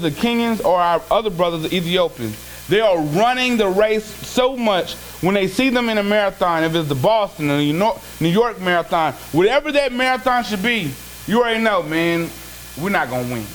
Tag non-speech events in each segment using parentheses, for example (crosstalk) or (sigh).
the Kenyans or our other brothers, the Ethiopians. They are running the race so much when they see them in a marathon, if it's the Boston or New York marathon, whatever that marathon should be, you already know, man, we're not going to win.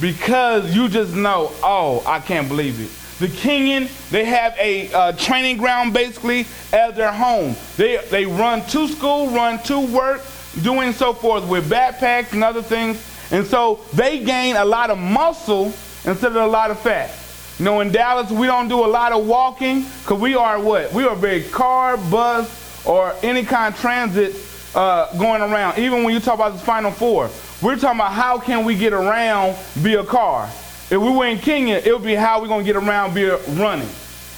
Because you just know, oh, I can't believe it. The Kenyan, they have a uh, training ground basically as their home. They, they run to school, run to work, doing so forth with backpacks and other things. And so they gain a lot of muscle instead of a lot of fat. You know, in Dallas, we don't do a lot of walking because we are what? We are very car, bus, or any kind of transit uh, going around. Even when you talk about the Final Four, we're talking about how can we get around via car. If we were in Kenya, it would be how we're going to get around via running.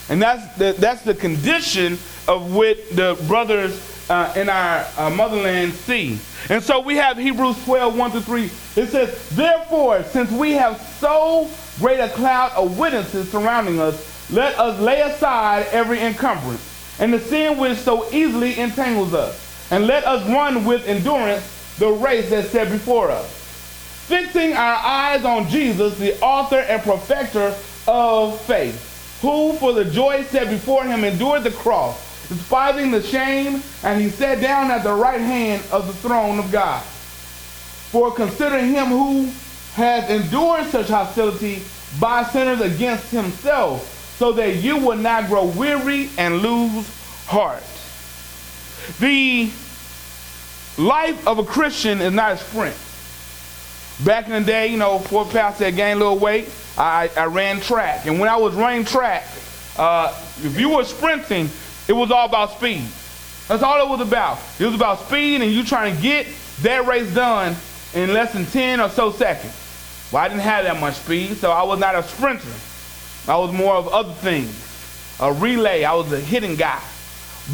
And that's the, that's the condition of what the brothers uh, in our uh, motherland see. And so we have Hebrews 12, 1 through 3. It says, Therefore, since we have so great a cloud of witnesses surrounding us, let us lay aside every encumbrance and the sin which so easily entangles us. And let us run with endurance the race that's set before us. Fixing our eyes on Jesus, the author and perfecter of faith, who for the joy set before him endured the cross, despising the shame, and he sat down at the right hand of the throne of God. For consider him who has endured such hostility by sinners against himself, so that you will not grow weary and lose heart. The life of a Christian is not a sprint. Back in the day, you know, before Pastor had gained a little weight, I, I ran track. And when I was running track, uh, if you were sprinting, it was all about speed. That's all it was about. It was about speed and you trying to get that race done in less than 10 or so seconds. Well, I didn't have that much speed, so I was not a sprinter. I was more of other things. A relay, I was a hitting guy.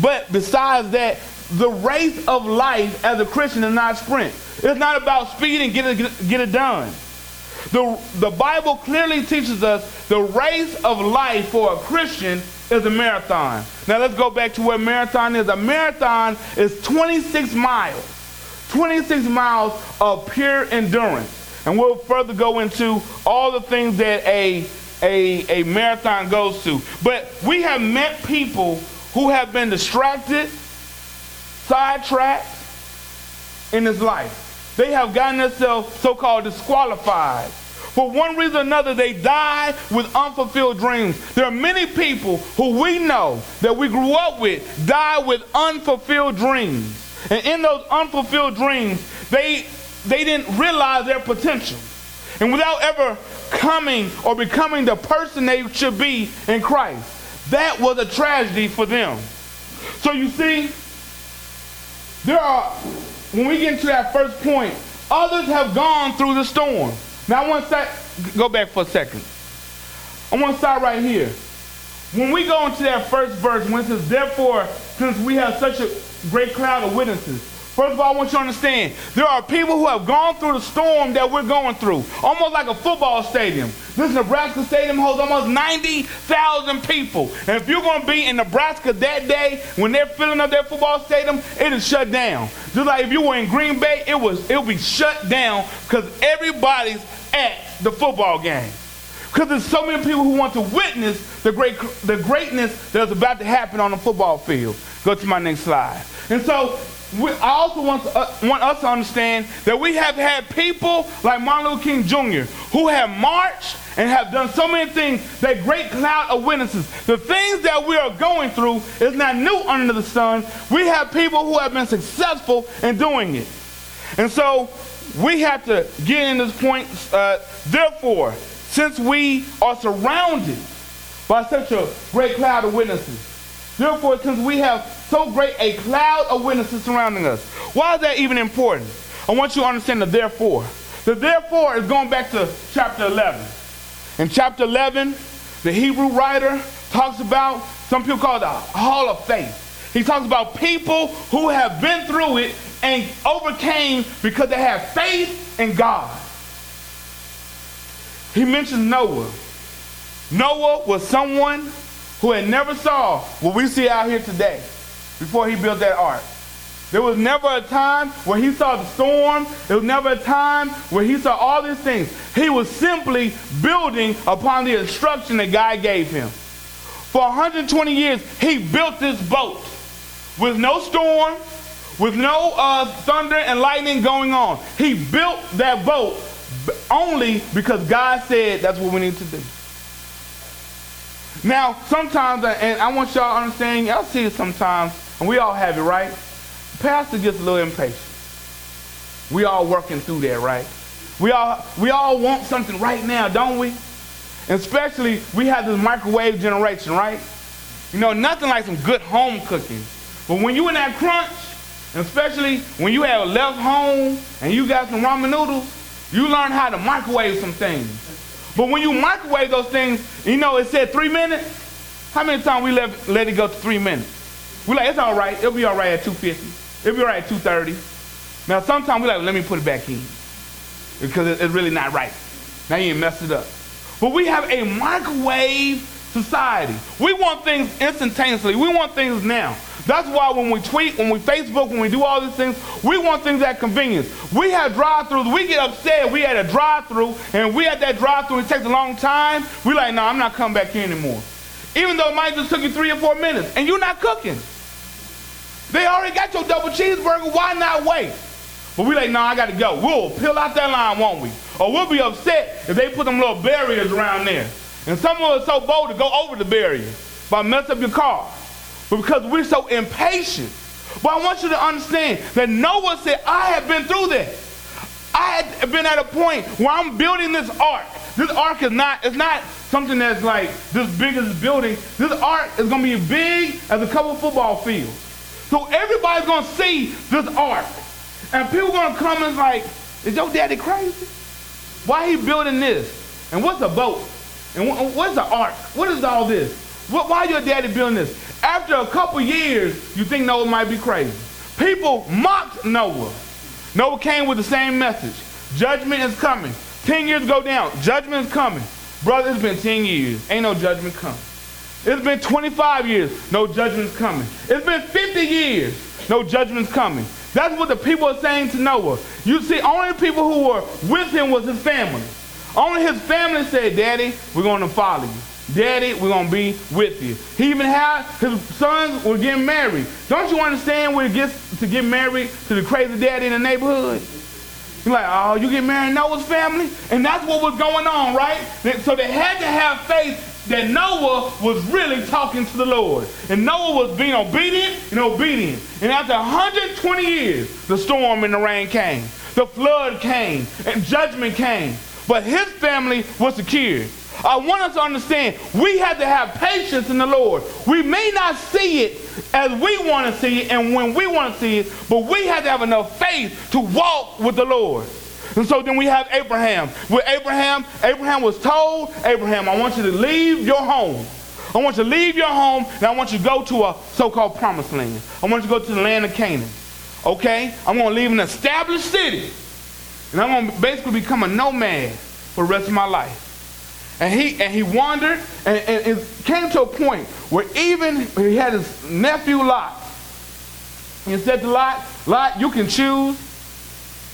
But besides that, the race of life as a Christian is not sprint. It's not about speed and get it, get it done. The, the Bible clearly teaches us the race of life for a Christian is a marathon. Now let's go back to what marathon is. A marathon is 26 miles. 26 miles of pure endurance. And we'll further go into all the things that a, a, a marathon goes to. But we have met people who have been distracted, sidetracked in this life. They have gotten themselves so called disqualified. For one reason or another, they die with unfulfilled dreams. There are many people who we know that we grew up with die with unfulfilled dreams. And in those unfulfilled dreams, they, they didn't realize their potential. And without ever coming or becoming the person they should be in Christ, that was a tragedy for them. So you see, there are, when we get into that first point, others have gone through the storm. Now I want to go back for a second. I want to start right here. When we go into that first verse, when it says, therefore, since we have such a great cloud of witnesses, First of all, I want you to understand there are people who have gone through the storm that we're going through, almost like a football stadium. This Nebraska stadium holds almost 90,000 people. And if you're going to be in Nebraska that day when they're filling up their football stadium, it is shut down. Just like if you were in Green Bay, it was it will be shut down because everybody's at the football game. Because there's so many people who want to witness the great the greatness that's about to happen on the football field. Go to my next slide. And so we, I also want, to, uh, want us to understand that we have had people like Martin Luther King Jr. who have marched and have done so many things, that great cloud of witnesses. The things that we are going through is not new under the sun. We have people who have been successful in doing it. And so we have to get in this point. Uh, therefore, since we are surrounded by such a great cloud of witnesses, therefore, since we have so great a cloud of witnesses surrounding us. Why is that even important? I want you to understand the therefore. The therefore is going back to chapter 11. In chapter 11, the Hebrew writer talks about, some people call it the hall of faith. He talks about people who have been through it and overcame because they have faith in God. He mentions Noah. Noah was someone who had never saw what we see out here today before he built that ark. There was never a time where he saw the storm. There was never a time where he saw all these things. He was simply building upon the instruction that God gave him. For 120 years, he built this boat with no storm, with no uh, thunder and lightning going on. He built that boat only because God said that's what we need to do. Now, sometimes, and I want y'all to understand, y'all see it sometimes, and we all have it, right? Pastor gets a little impatient. We all working through that, right? We all we all want something right now, don't we? Especially we have this microwave generation, right? You know, nothing like some good home cooking. But when you in that crunch, especially when you have left home and you got some ramen noodles, you learn how to microwave some things. But when you microwave those things, you know, it said three minutes. How many times we let, let it go to three minutes? We like, it's all right. It'll be all right at 250. It'll be all right at 230. Now, sometimes we like, let me put it back in because it's really not right. Now you messed it up. But we have a microwave society. We want things instantaneously. We want things now. That's why when we tweet, when we Facebook, when we do all these things, we want things at convenience. We have drive-throughs. We get upset. We had a drive-through, and we had that drive-through. It takes a long time. We like, no, I'm not coming back here anymore. Even though it might just took you three or four minutes, and you're not cooking. They already got your double cheeseburger. Why not wait? But we like, no, I got to go. We'll peel out that line, won't we? Or we'll be upset if they put them little barriers around there. And some of us so bold to go over the barrier, by mess up your car. But because we're so impatient. But I want you to understand that Noah said, I have been through this. I had been at a point where I'm building this ark. This ark is not, it's not something that's like this big as this building. This ark is going to be as big as a couple football fields. So everybody's going to see this ark. And people going to come and like, is your daddy crazy? Why he building this? And what's a boat? And what's an ark? What is all this? What, why your daddy building this? After a couple years, you think Noah might be crazy. People mocked Noah. Noah came with the same message. Judgment is coming. Ten years go down. Judgment is coming. Brother, it's been 10 years. Ain't no judgment coming. It's been 25 years. No judgment's coming. It's been 50 years. No judgment's coming. That's what the people are saying to Noah. You see, only people who were with him was his family. Only his family said, Daddy, we're going to follow you. Daddy, we're going to be with you. He even had his sons were getting married. Don't you understand when it gets to get married to the crazy daddy in the neighborhood? You're like, oh, you get married Noah's family? And that's what was going on, right? So they had to have faith that Noah was really talking to the Lord. And Noah was being obedient and obedient. And after 120 years, the storm and the rain came. The flood came and judgment came. But his family was secured. I want us to understand we have to have patience in the Lord. We may not see it as we want to see it and when we want to see it, but we have to have enough faith to walk with the Lord. And so then we have Abraham. With Abraham, Abraham was told, Abraham, I want you to leave your home. I want you to leave your home and I want you to go to a so-called promised land. I want you to go to the land of Canaan. Okay? I'm going to leave an established city. And I'm going to basically become a nomad for the rest of my life. And he and he wandered and, and it came to a point where even he had his nephew Lot. He said to Lot, Lot, you can choose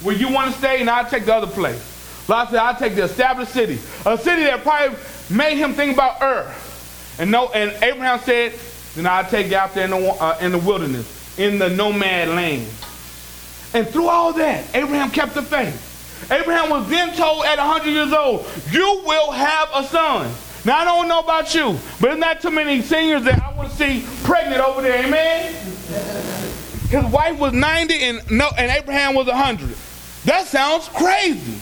where you want to stay and I'll take the other place. Lot said, I'll take the established city. A city that probably made him think about Ur. And no, and Abraham said, then I'll take you out there in the, uh, in the wilderness, in the nomad land. And through all that, Abraham kept the faith. Abraham was then told at 100 years old, You will have a son. Now, I don't know about you, but there's not too many seniors that I want to see pregnant over there. Amen? His wife was 90 and, no, and Abraham was 100. That sounds crazy.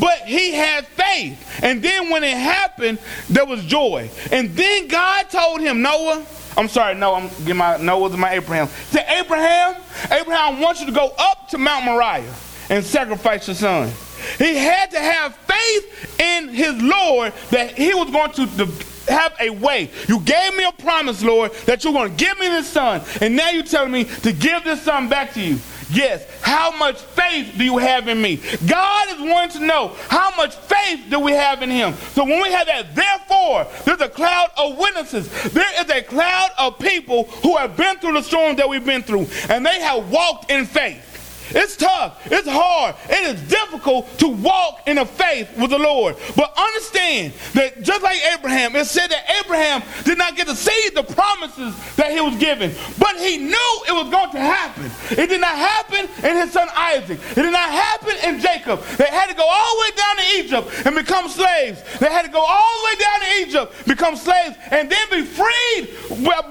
But he had faith. And then when it happened, there was joy. And then God told him, Noah, I'm sorry, no, I'm getting my Noah to my Abraham. To Abraham, Abraham wants you to go up to Mount Moriah and sacrifice your son. He had to have faith in his Lord that he was going to have a way. You gave me a promise, Lord, that you're going to give me this son, and now you're telling me to give this son back to you. Yes. How much faith do you have in me? God is wanting to know how much faith do we have in him. So when we have that, Therefore, there's a cloud of witnesses. There is a cloud of people who have been through the storm that we've been through, and they have walked in faith. It's tough. It's hard. It is difficult to walk in a faith with the Lord. But understand that just like Abraham, it said that Abraham did not get to see the promises that he was given, but he knew it was going to happen. It did not happen in his son Isaac. It did not happen in Jacob. They had to go all the way down to Egypt and become slaves. They had to go all the way down to Egypt, become slaves, and then be freed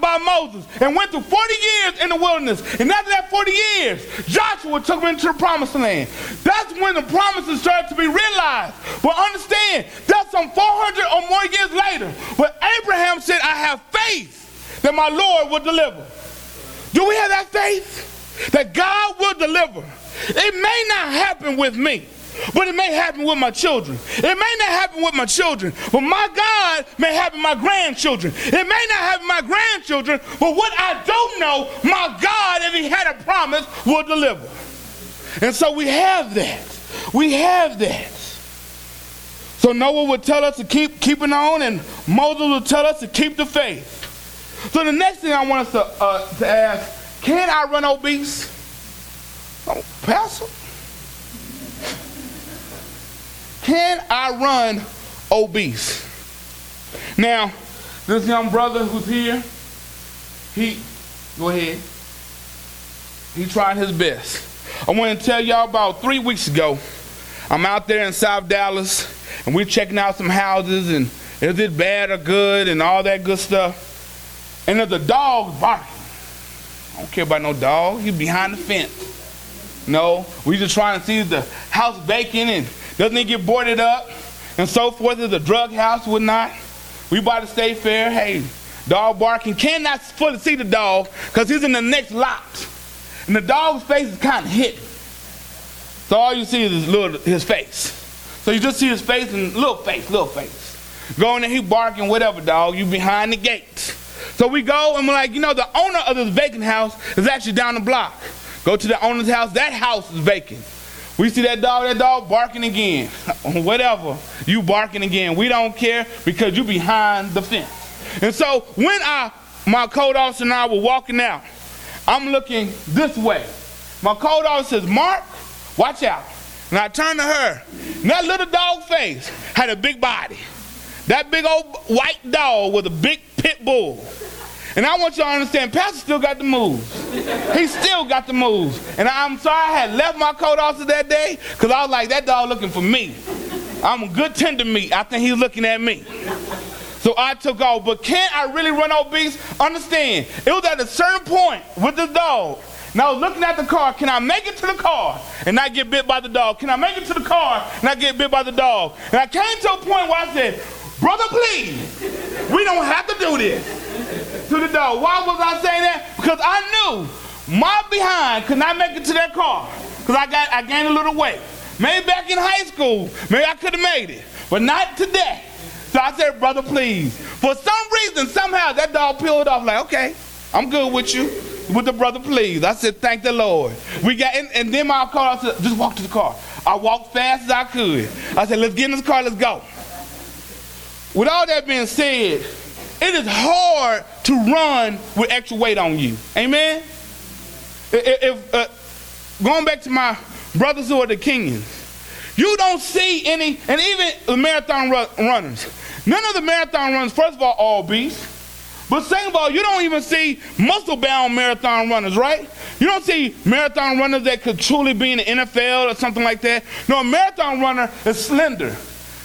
by Moses and went through 40 years in the wilderness. And after that 40 years, Joshua took them into the promised land. That's when the promises started to be realized. But understand, that's some 400 or more years later. But Abraham said, I have faith that my Lord will deliver. Do we have that faith? That God will deliver. It may not happen with me. But it may happen with my children. It may not happen with my children, but my God may happen with my grandchildren. It may not happen with my grandchildren, but what I don't know, my God, if He had a promise, will deliver. And so we have that. We have that. So Noah would tell us to keep keeping on, and Moses would tell us to keep the faith. So the next thing I want us to, uh, to ask, can I run obese? Oh, Pastor? Can I run obese? Now, this young brother who's here, he, go ahead, he tried his best. I want to tell y'all about three weeks ago. I'm out there in South Dallas, and we're checking out some houses, and is it bad or good, and all that good stuff. And there's a dog barking. I don't care about no dog. He's behind the fence. No, we just trying to see the house vacant and doesn't it get boarded up and so forth. Is a drug house, would not. We bought a state fair. Hey, dog barking. Cannot fully see the dog because he's in the next lot. And the dog's face is kind of hidden. So all you see is his, little, his face. So you just see his face and little face, little face. Going and he barking, whatever, dog. You behind the gate. So we go and we're like, you know, the owner of this vacant house is actually down the block. Go to the owner's house. That house is vacant. We see that dog, that dog barking again. (laughs) Whatever. You barking again. We don't care because you behind the fence. And so when I, my code officer and I were walking out, I'm looking this way. My code officer says, Mark, watch out. And I turned to her. And that little dog face had a big body. That big old white dog with a big pit bull. And I want y'all to understand, Pastor still got the moves. He still got the moves. And I'm sorry I had left my coat officer that day because I was like, that dog looking for me. I'm a good tender meat. I think he's looking at me. So I took off. But can I really run obese? Understand, it was at a certain point with the dog. And I was looking at the car. Can I make it to the car and not get bit by the dog? Can I make it to the car and not get bit by the dog? And I came to a point where I said, Brother, please, we don't have to do this to the dog. Why was I saying that? Because I knew my behind could not make it to that car because I got I gained a little weight. Maybe back in high school, maybe I could have made it, but not today. So I said, brother, please. For some reason, somehow that dog peeled off like, okay, I'm good with you. With the brother, please. I said, thank the Lord. We got in, and then my car, I said, just walk to the car. I walked fast as I could. I said, let's get in this car, let's go. With all that being said, it is hard to run with extra weight on you. Amen? If, uh, going back to my brothers who are the Kenyans, you don't see any, and even the marathon runners, None of the marathon runners, first of all, all obese. But second of all, you don't even see muscle-bound marathon runners, right? You don't see marathon runners that could truly be in the NFL or something like that. No, a marathon runner is slender.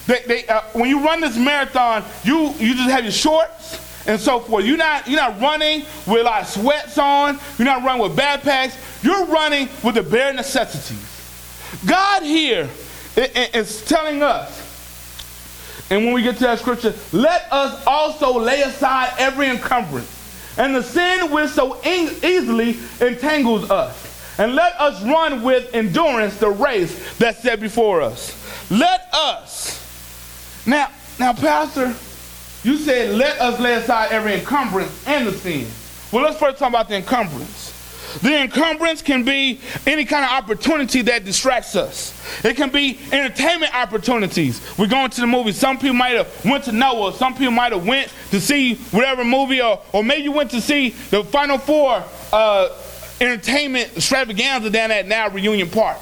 They, they, uh, when you run this marathon, you, you just have your shorts and so forth. You're not, you're not running with like sweats on. You're not running with backpacks. You're running with the bare necessities. God here is telling us and when we get to that scripture, let us also lay aside every encumbrance and the sin which so easily entangles us. And let us run with endurance the race that's set before us. Let us. Now, now, Pastor, you said let us lay aside every encumbrance and the sin. Well, let's first talk about the encumbrance. The encumbrance can be any kind of opportunity that distracts us. It can be entertainment opportunities. We're going to the movie. Some people might have went to Noah. Some people might have went to see whatever movie, or, or maybe you went to see the Final Four uh, entertainment extravaganza down at now Reunion Park.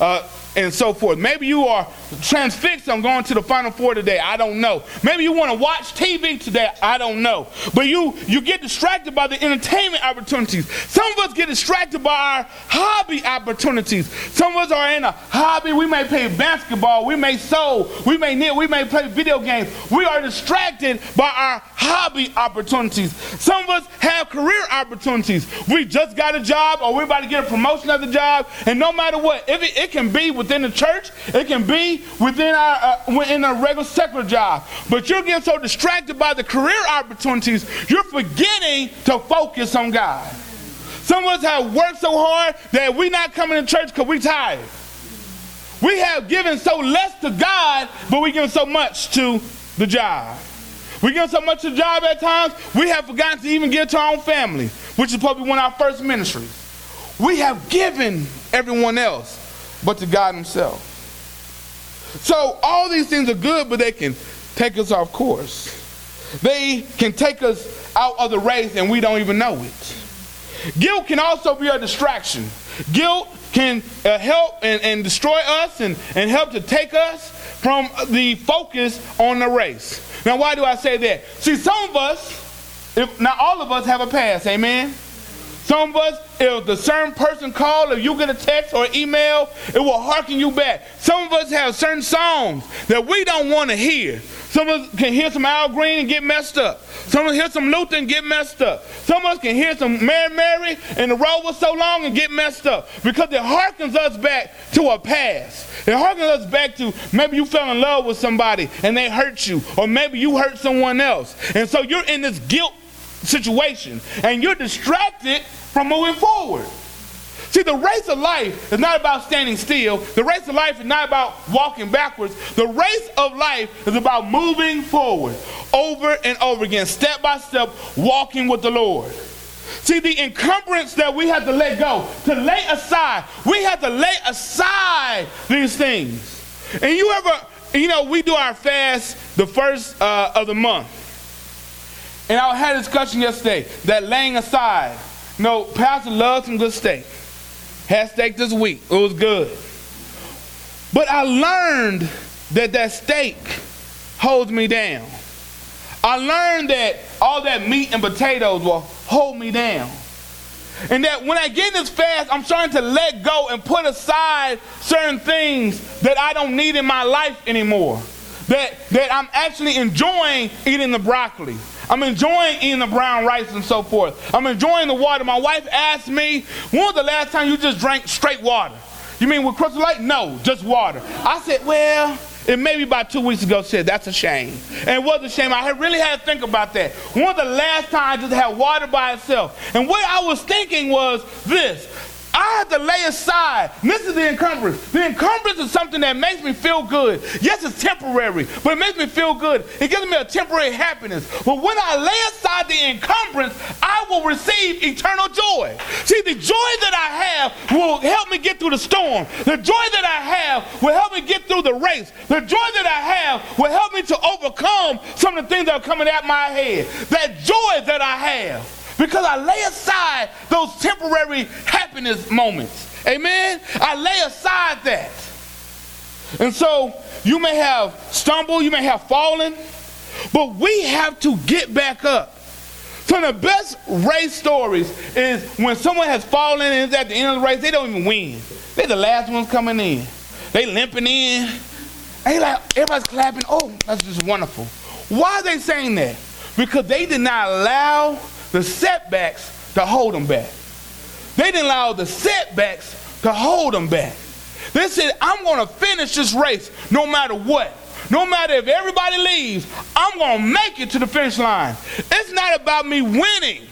Uh, and so forth. Maybe you are transfixed on going to the Final Four today. I don't know. Maybe you want to watch TV today. I don't know. But you you get distracted by the entertainment opportunities. Some of us get distracted by our hobby opportunities. Some of us are in a hobby. We may play basketball. We may sew. We may knit. We may play video games. We are distracted by our hobby opportunities. Some of us have career opportunities. We just got a job or we're about to get a promotion at the job. And no matter what, if it, it can be within the church, it can be within our uh, within a regular secular job. But you're getting so distracted by the career opportunities, you're forgetting to focus on God. Some of us have worked so hard that we're not coming to church because we're tired. We have given so less to God, but we give so much to the job. We give so much to the job at times, we have forgotten to even give to our own family, which is probably one of our first ministries. We have given everyone else but to God Himself. So all these things are good, but they can take us off course. They can take us out of the race and we don't even know it. Guilt can also be a distraction. Guilt can uh, help and, and destroy us and, and help to take us from the focus on the race. Now, why do I say that? See, some of us, if not all of us, have a past, amen? Some of us, if the certain person called, if you get a text or email, it will harken you back. Some of us have certain songs that we don't want to hear. Some of us can hear some Al Green and get messed up. Some of us hear some Luther and get messed up. Some of us can hear some Mary Mary and the road was so long and get messed up because it harkens us back to a past. It harkens us back to maybe you fell in love with somebody and they hurt you, or maybe you hurt someone else. And so you're in this guilt situation and you're distracted from moving forward. See, the race of life is not about standing still. The race of life is not about walking backwards. The race of life is about moving forward over and over again, step by step, walking with the Lord. See, the encumbrance that we have to let go, to lay aside, we have to lay aside these things. And you ever, you know, we do our fast the first uh, of the month. And I had a discussion yesterday that laying aside no, Pastor loves some good steak. Had steak this week. It was good. But I learned that that steak holds me down. I learned that all that meat and potatoes will hold me down. And that when I get this fast, I'm starting to let go and put aside certain things that I don't need in my life anymore. That, that I'm actually enjoying eating the broccoli. I'm enjoying eating the brown rice and so forth. I'm enjoying the water. My wife asked me, when was the last time you just drank straight water? You mean with Crystal Light? No, just water. I said, well, it may be about two weeks ago said that's a shame. And it was a shame. I really had to think about that. When was the last time I just had water by itself? And what I was thinking was this I have to lay aside. This is the encumbrance. The encumbrance is something that makes me feel good. Yes, it's temporary, but it makes me feel good. It gives me a temporary happiness. But when I lay aside the encumbrance, I will receive eternal joy. See, the joy that I have will help me get through the storm. The joy that I have will help me get through the race. The joy that I have will help me to overcome some of the things that are coming at my head. That joy that I have because I lay aside those temporary happiness moments. Amen? I lay aside that. And so you may have stumbled, you may have fallen, but we have to get back up. So the best race stories is when someone has fallen and is at the end of the race, they don't even win. They're the last ones coming in. They limping in. They like everybody's clapping. Oh, that's just wonderful. Why are they saying that? Because they did not allow the setbacks to hold them back. They didn't allow the setbacks to hold them back. They said, I'm going to finish this race no matter what. No matter if everybody leaves, I'm going to make it to the finish line. It's not about me winning.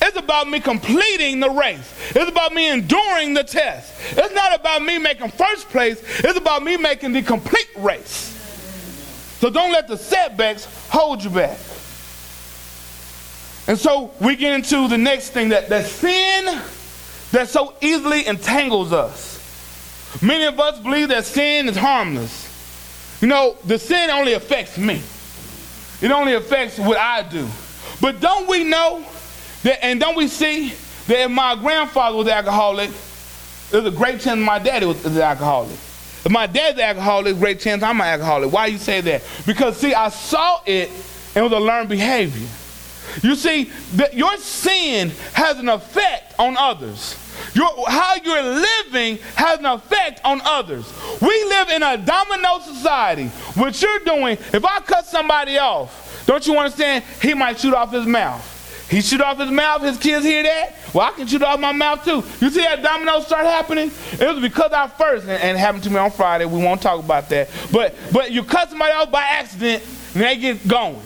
It's about me completing the race. It's about me enduring the test. It's not about me making first place. It's about me making the complete race. So don't let the setbacks hold you back. And so we get into the next thing that, that sin that so easily entangles us. Many of us believe that sin is harmless. You know, the sin only affects me. It only affects what I do. But don't we know that, and don't we see that if my grandfather was alcoholic, there's a great chance my daddy was an alcoholic. If my dad's an alcoholic, great chance I'm an alcoholic. Why you say that? Because see, I saw it and it was a learned behavior. You see, that your sin has an effect on others. Your, how you're living has an effect on others. We live in a domino society. What you're doing, if I cut somebody off, don't you understand? He might shoot off his mouth. He shoot off his mouth, his kids hear that. Well, I can shoot off my mouth too. You see that domino start happening? It was because I first, and, and it happened to me on Friday. We won't talk about that. But but you cut somebody off by accident, and they get going.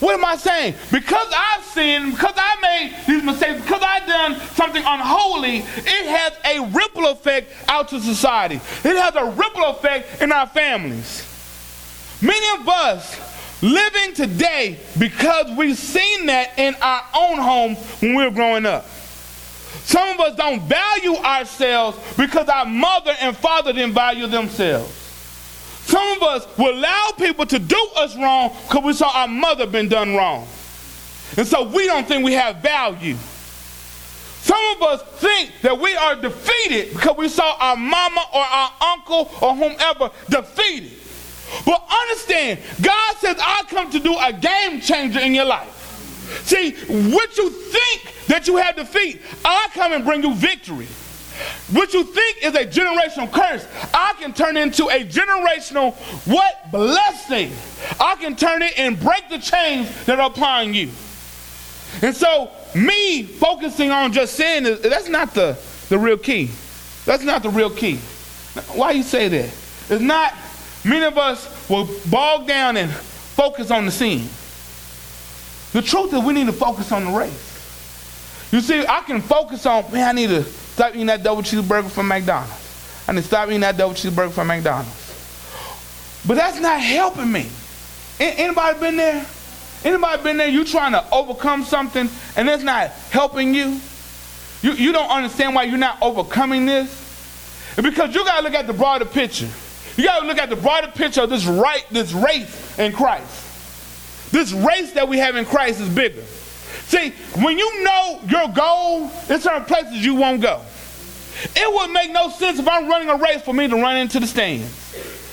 What am I saying? Because I've sinned, because I made these mistakes, because I've done something unholy, it has a ripple effect out to society. It has a ripple effect in our families. Many of us living today because we've seen that in our own homes when we were growing up. Some of us don't value ourselves because our mother and father didn't value themselves. Some of us will allow people to do us wrong because we saw our mother been done wrong. And so we don't think we have value. Some of us think that we are defeated because we saw our mama or our uncle or whomever defeated. But understand, God says, I come to do a game changer in your life. See, what you think that you have defeat, I come and bring you victory. What you think is a generational curse, I can turn into a generational what? Blessing. I can turn it and break the chains that are upon you. And so, me focusing on just sin, that's not the, the real key. That's not the real key. Why you say that? It's not, many of us will bog down and focus on the sin. The truth is we need to focus on the race. You see, I can focus on, man, I need to Stop eating that double cheeseburger from McDonald's. I need to stop eating that double cheeseburger from McDonald's. But that's not helping me. Anybody been there? Anybody been there? You trying to overcome something and it's not helping you? You, you don't understand why you're not overcoming this? Because you gotta look at the broader picture. You gotta look at the broader picture of this right, this race in Christ. This race that we have in Christ is bigger. See, when you know your goal, there's certain places you won't go. It would make no sense if I'm running a race for me to run into the stands.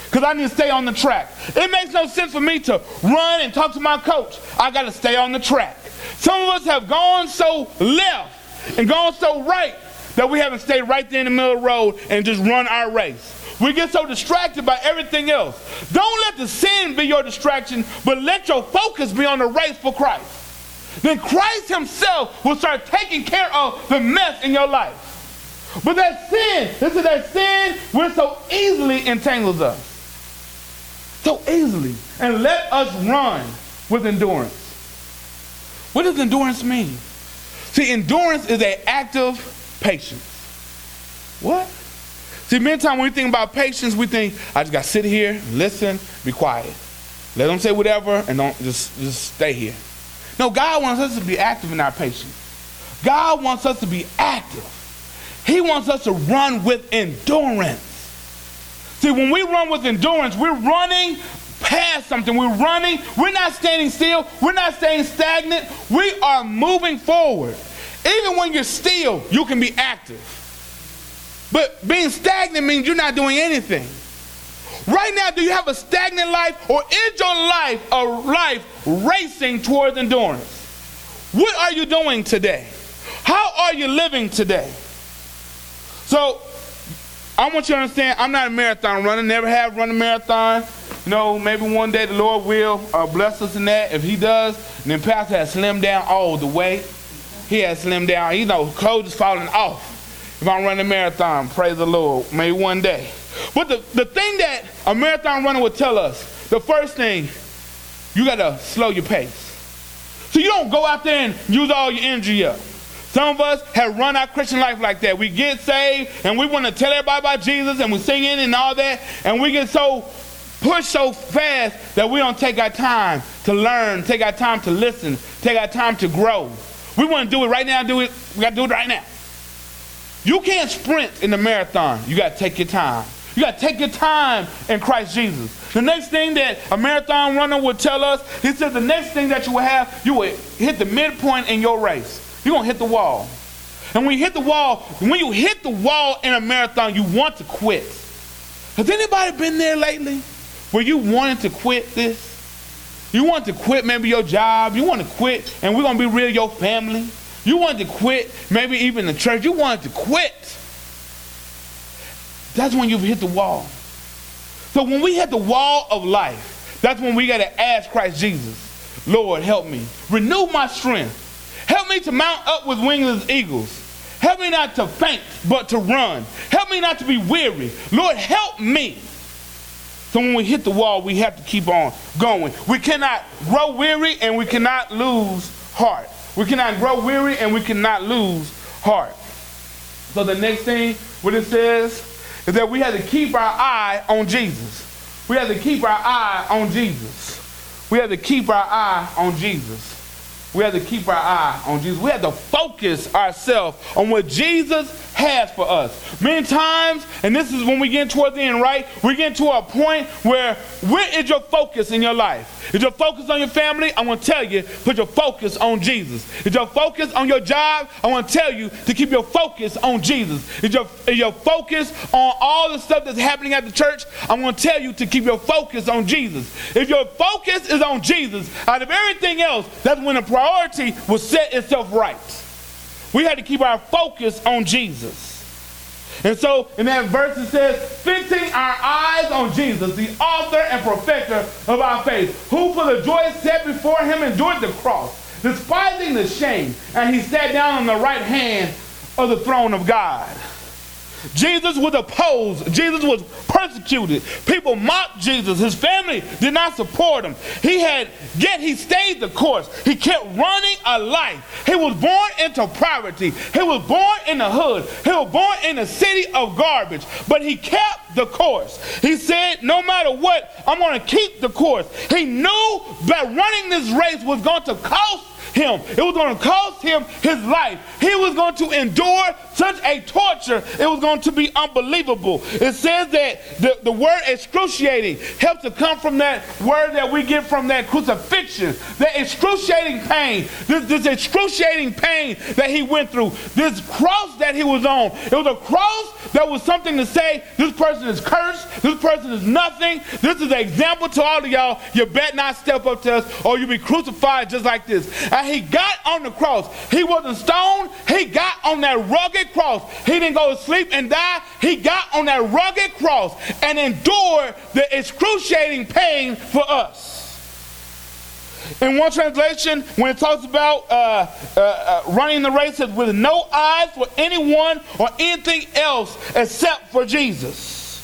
Because I need to stay on the track. It makes no sense for me to run and talk to my coach. I got to stay on the track. Some of us have gone so left and gone so right that we haven't stayed right there in the middle of the road and just run our race. We get so distracted by everything else. Don't let the sin be your distraction, but let your focus be on the race for Christ then Christ Himself will start taking care of the mess in your life. But that sin, this is that sin, which so easily entangles us. So easily. And let us run with endurance. What does endurance mean? See, endurance is an active patience. What? See, many times when we think about patience, we think, I just got to sit here, listen, be quiet. Let them say whatever, and don't just, just stay here. No, God wants us to be active in our patience. God wants us to be active. He wants us to run with endurance. See, when we run with endurance, we're running past something. We're running. We're not standing still. We're not staying stagnant. We are moving forward. Even when you're still, you can be active. But being stagnant means you're not doing anything. Right now, do you have a stagnant life or is your life a life racing towards endurance? What are you doing today? How are you living today? So, I want you to understand I'm not a marathon runner, never have run a marathon. You know, maybe one day the Lord will uh, bless us in that. If He does, then Pastor has slimmed down all the way. He has slimmed down. You know, clothes is falling off. If I'm running a marathon, praise the Lord, maybe one day. But the, the thing that a marathon runner would tell us, the first thing, you got to slow your pace. So you don't go out there and use all your energy up. Some of us have run our Christian life like that. We get saved and we want to tell everybody about Jesus and we sing it and all that, and we get so pushed so fast that we don't take our time to learn, take our time to listen, take our time to grow. We want to do it right now, do it, we got to do it right now. You can't sprint in the marathon. You got to take your time. You got to take your time in Christ Jesus. The next thing that a marathon runner would tell us, he said the next thing that you will have, you will hit the midpoint in your race. You're going to hit the wall. And when you hit the wall, when you hit the wall in a marathon, you want to quit. Has anybody been there lately where you wanted to quit this? You want to quit maybe your job. You want to quit, and we're going to be real, your family. You wanted to quit, maybe even the church. You wanted to quit. That's when you've hit the wall. So when we hit the wall of life, that's when we got to ask Christ Jesus, Lord, help me. Renew my strength. Help me to mount up with wings as eagles. Help me not to faint, but to run. Help me not to be weary. Lord, help me. So when we hit the wall, we have to keep on going. We cannot grow weary and we cannot lose heart. We cannot grow weary and we cannot lose heart. So the next thing, what it says, is that we have to keep our eye on Jesus. We have to keep our eye on Jesus. We have to keep our eye on Jesus. We have to keep our eye on Jesus. We have to focus ourselves on what Jesus has for us. Many times, and this is when we get toward the end, right? We get to a point where where is your focus in your life? Is your focus on your family? I want to tell you, put your focus on Jesus. Is your focus on your job? I want to tell you to keep your focus on Jesus. Is your, is your focus on all the stuff that's happening at the church? I want to tell you to keep your focus on Jesus. If your focus is on Jesus, out of everything else, that's when the priority will set itself right. We had to keep our focus on Jesus. And so in that verse it says, fixing our eyes on Jesus, the author and perfecter of our faith, who for the joy set before him endured the cross, despising the shame, and he sat down on the right hand of the throne of God. Jesus was opposed. Jesus was persecuted. People mocked Jesus. His family did not support him. He had, yet he stayed the course. He kept running a life. He was born into poverty. He was born in the hood. He was born in a city of garbage. But he kept the course. He said, no matter what, I'm going to keep the course. He knew that running this race was going to cost him. It was going to cost him his life. He was going to endure such a torture. It was going to be unbelievable. It says that the, the word excruciating helps to come from that word that we get from that crucifixion, that excruciating pain, this, this excruciating pain that he went through, this cross that he was on. It was a cross that was something to say this person is cursed, this person is nothing. This is an example to all of y'all. You bet not step up to us or you'll be crucified just like this. And he got on the cross. He wasn't stoned, he got on that rugged cross. He didn't go to sleep and die. He got on that rugged cross and endured the excruciating pain for us. In one translation, when it talks about uh, uh, uh, running the race, it with no eyes for anyone or anything else except for Jesus.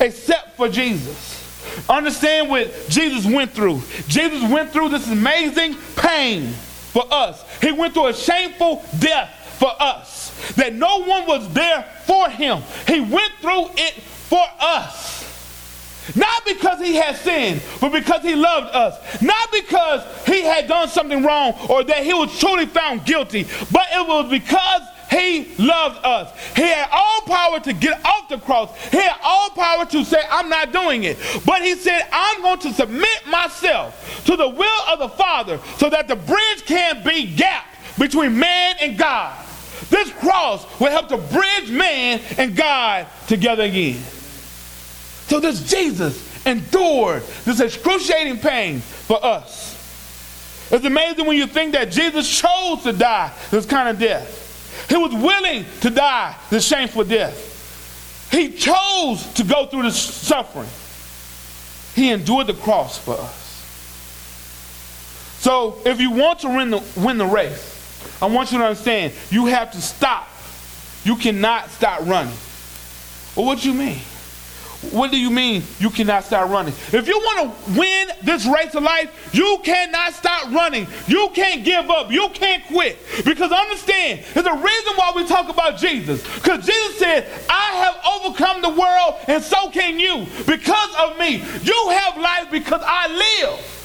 Except for Jesus. Understand what Jesus went through. Jesus went through this amazing pain for us. He went through a shameful death for us. That no one was there for him. He went through it for us. Not because he had sinned, but because he loved us. Not because he had done something wrong or that he was truly found guilty, but it was because he loved us. He had all power to get off the cross. He had all power to say, I'm not doing it. But he said, I'm going to submit myself to the will of the Father so that the bridge can be gapped between man and God. This cross will help to bridge man and God together again. So this Jesus endured this excruciating pain for us. It's amazing when you think that Jesus chose to die this kind of death. He was willing to die the shameful death. He chose to go through the suffering. He endured the cross for us. So if you want to win the, win the race, I want you to understand you have to stop. You cannot stop running. Well, what do you mean? What do you mean you cannot stop running? If you want to win this race of life, you cannot stop running. You can't give up. You can't quit. Because understand, there's a reason why we talk about Jesus. Because Jesus said, I have overcome the world, and so can you. Because of me. You have life because I live.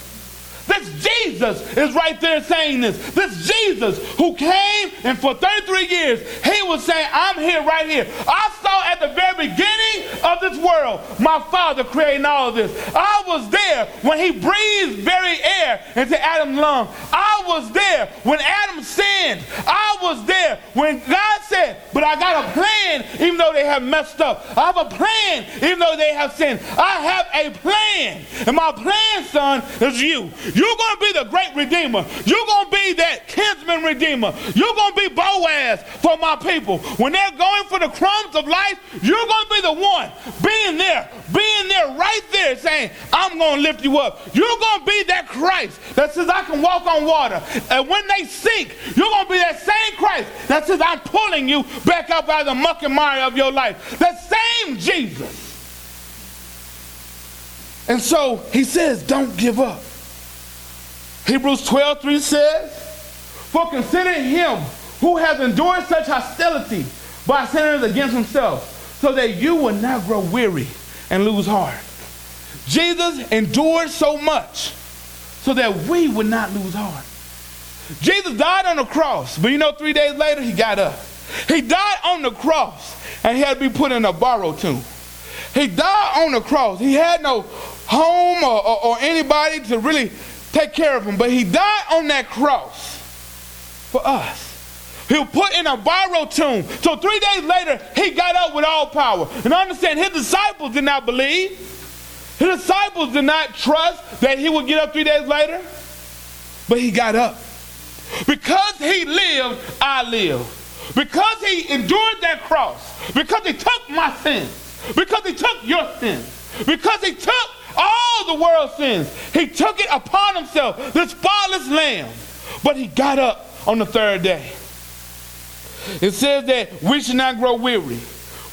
This Jesus is right there saying this. This Jesus who came and for 33 years, he was saying, I'm here right here. I saw at the very beginning of this world my Father creating all of this. I was there when he breathed very air into Adam's lungs. I was there when Adam sinned. I was there when God said, But I got a plan, even though they have messed up. I have a plan, even though they have sinned. I have a plan. And my plan, son, is you. You're going to be the great redeemer. You're going to be that kinsman redeemer. You're going to be Boaz for my people. When they're going for the crumbs of life, you're going to be the one being there, being there right there saying, I'm going to lift you up. You're going to be that Christ that says, I can walk on water. And when they sink, you're going to be that same Christ that says, I'm pulling you back up out of the muck and mire of your life. That same Jesus. And so he says, don't give up. Hebrews 12, 3 says, For consider him who has endured such hostility by sinners against himself, so that you will not grow weary and lose heart. Jesus endured so much so that we would not lose heart. Jesus died on the cross, but you know, three days later, he got up. He died on the cross, and he had to be put in a borrowed tomb. He died on the cross. He had no home or, or, or anybody to really take care of him, but he died on that cross for us. He was put in a borrowed tomb. So three days later, he got up with all power. And understand, his disciples did not believe. His disciples did not trust that he would get up three days later. But he got up. Because he lived, I live. Because he endured that cross. Because he took my sins. Because he took your sins. Because he took all the world's sins. He took it upon himself, this spotless lamb. But he got up on the third day. It says that we should not grow weary.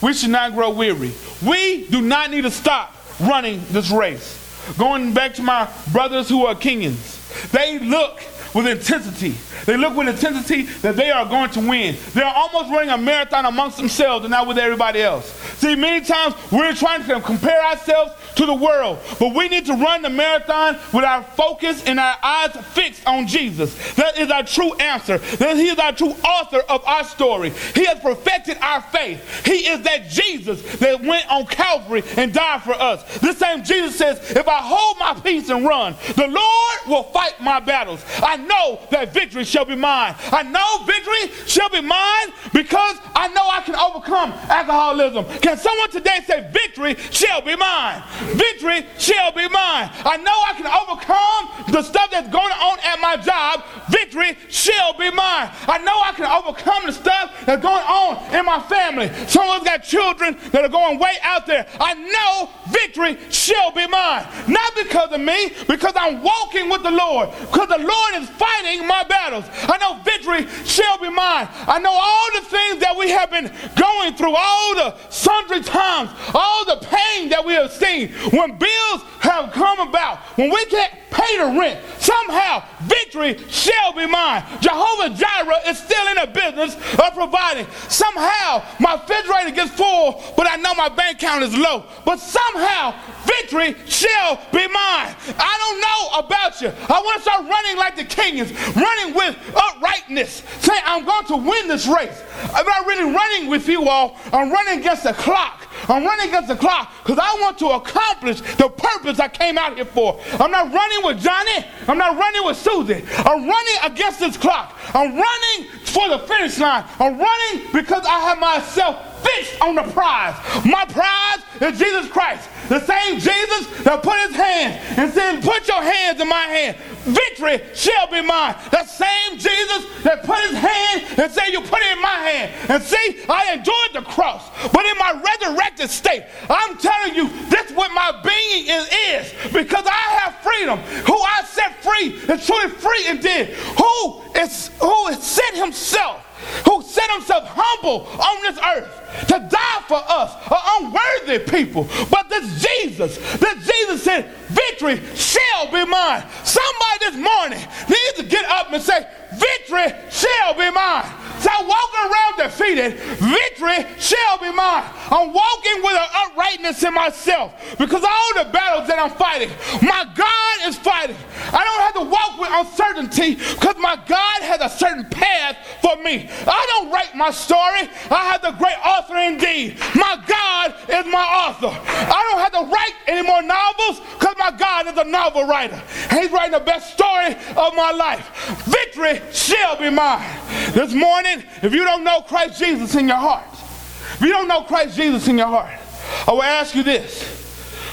We should not grow weary. We do not need to stop running this race. Going back to my brothers who are Kenyans, they look with intensity. They look with intensity that they are going to win. They're almost running a marathon amongst themselves and not with everybody else. See, many times we're trying to compare ourselves to the world, but we need to run the marathon with our focus and our eyes fixed on Jesus. That is our true answer. That He is our true author of our story. He has perfected our faith. He is that Jesus that went on Calvary and died for us. This same Jesus says, If I hold my peace and run, the Lord will fight my battles. I know that victory shall be mine. I know victory shall be mine because I know I can overcome alcoholism. Can someone today say, Victory shall be mine? Victory shall be mine. I know I can overcome the stuff that's going on at my job. Victory shall be mine. I know I can overcome the stuff that's going on in my family. Someone's got children that are going way out there. I know victory shall be mine. Not because of me, because I'm walking with the Lord. Because the Lord is fighting my battles. I know victory shall be mine. I know all the things that we have been going through, all the sundry times, all the pain that we have seen, when bills have come about, when we can't pay the rent, somehow victory shall be mine. Jehovah Jireh is still in the business of providing. Somehow my refrigerator gets full, but I know my bank account is low. But somehow victory shall be mine. I don't know about you. I want to start running like the Kenyans, running with uprightness, saying, I'm going to win this race. I'm not really running with you all, I'm running against the clock. I'm running against the clock because I want to accomplish the purpose I came out here for. I'm not running with Johnny. I'm not running with Susie. I'm running against this clock. I'm running for the finish line. I'm running because I have myself fixed on the prize. My prize is Jesus Christ. The same Jesus that put his hand and said, Put your hands in my hand. Victory shall be mine. The same Jesus that put his hand and said, You put it in my hand. And see, I endured the cross. But in my resurrected state, I'm telling you, this what my being is, is because I have freedom. Who I set free is truly free indeed. Who is who has set himself who set himself humble on this earth to die for us, an unworthy people. But this Jesus, this Jesus said, victory shall be mine. Somebody this morning needs to get up and say, victory shall be mine. So walking around defeated. Victory shall be mine. I'm walking with an uprightness in myself because all the battles that I'm fighting, my God is fighting. I don't have to walk with uncertainty because my God has a certain path for me. I don't write my story. I have the great author indeed. My God is my author. I don't have to write any more novels because my God is a novel writer. He's writing the best story of my life. Victory shall be mine. This morning, if you don't know Christ Jesus in your heart, if you don't know Christ Jesus in your heart, I will ask you this.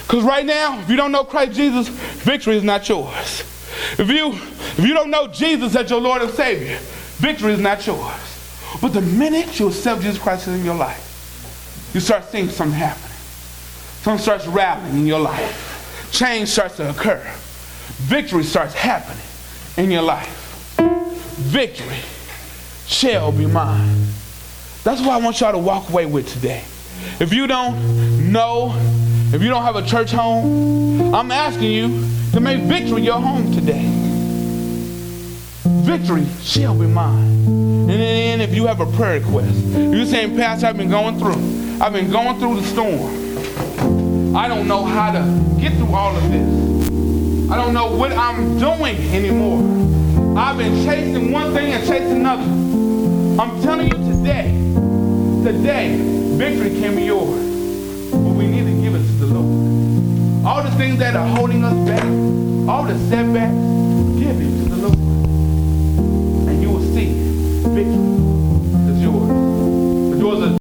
Because right now, if you don't know Christ Jesus, victory is not yours. If you, if you don't know Jesus as your Lord and Savior, victory is not yours. But the minute you accept Jesus Christ in your life, you start seeing something happening. Something starts rattling in your life. Change starts to occur. Victory starts happening in your life. Victory shall be mine. That's what I want y'all to walk away with today. If you don't know, if you don't have a church home, I'm asking you to make victory your home today. Victory shall be mine. And then if you have a prayer request, you're saying, Pastor, I've been going through. I've been going through the storm. I don't know how to get through all of this. I don't know what I'm doing anymore. I've been chasing one thing and chasing another. I'm telling you today, today, victory can be yours. But we need to give it to the Lord. All the things that are holding us back, all the setbacks, give it to the Lord. And you will see victory.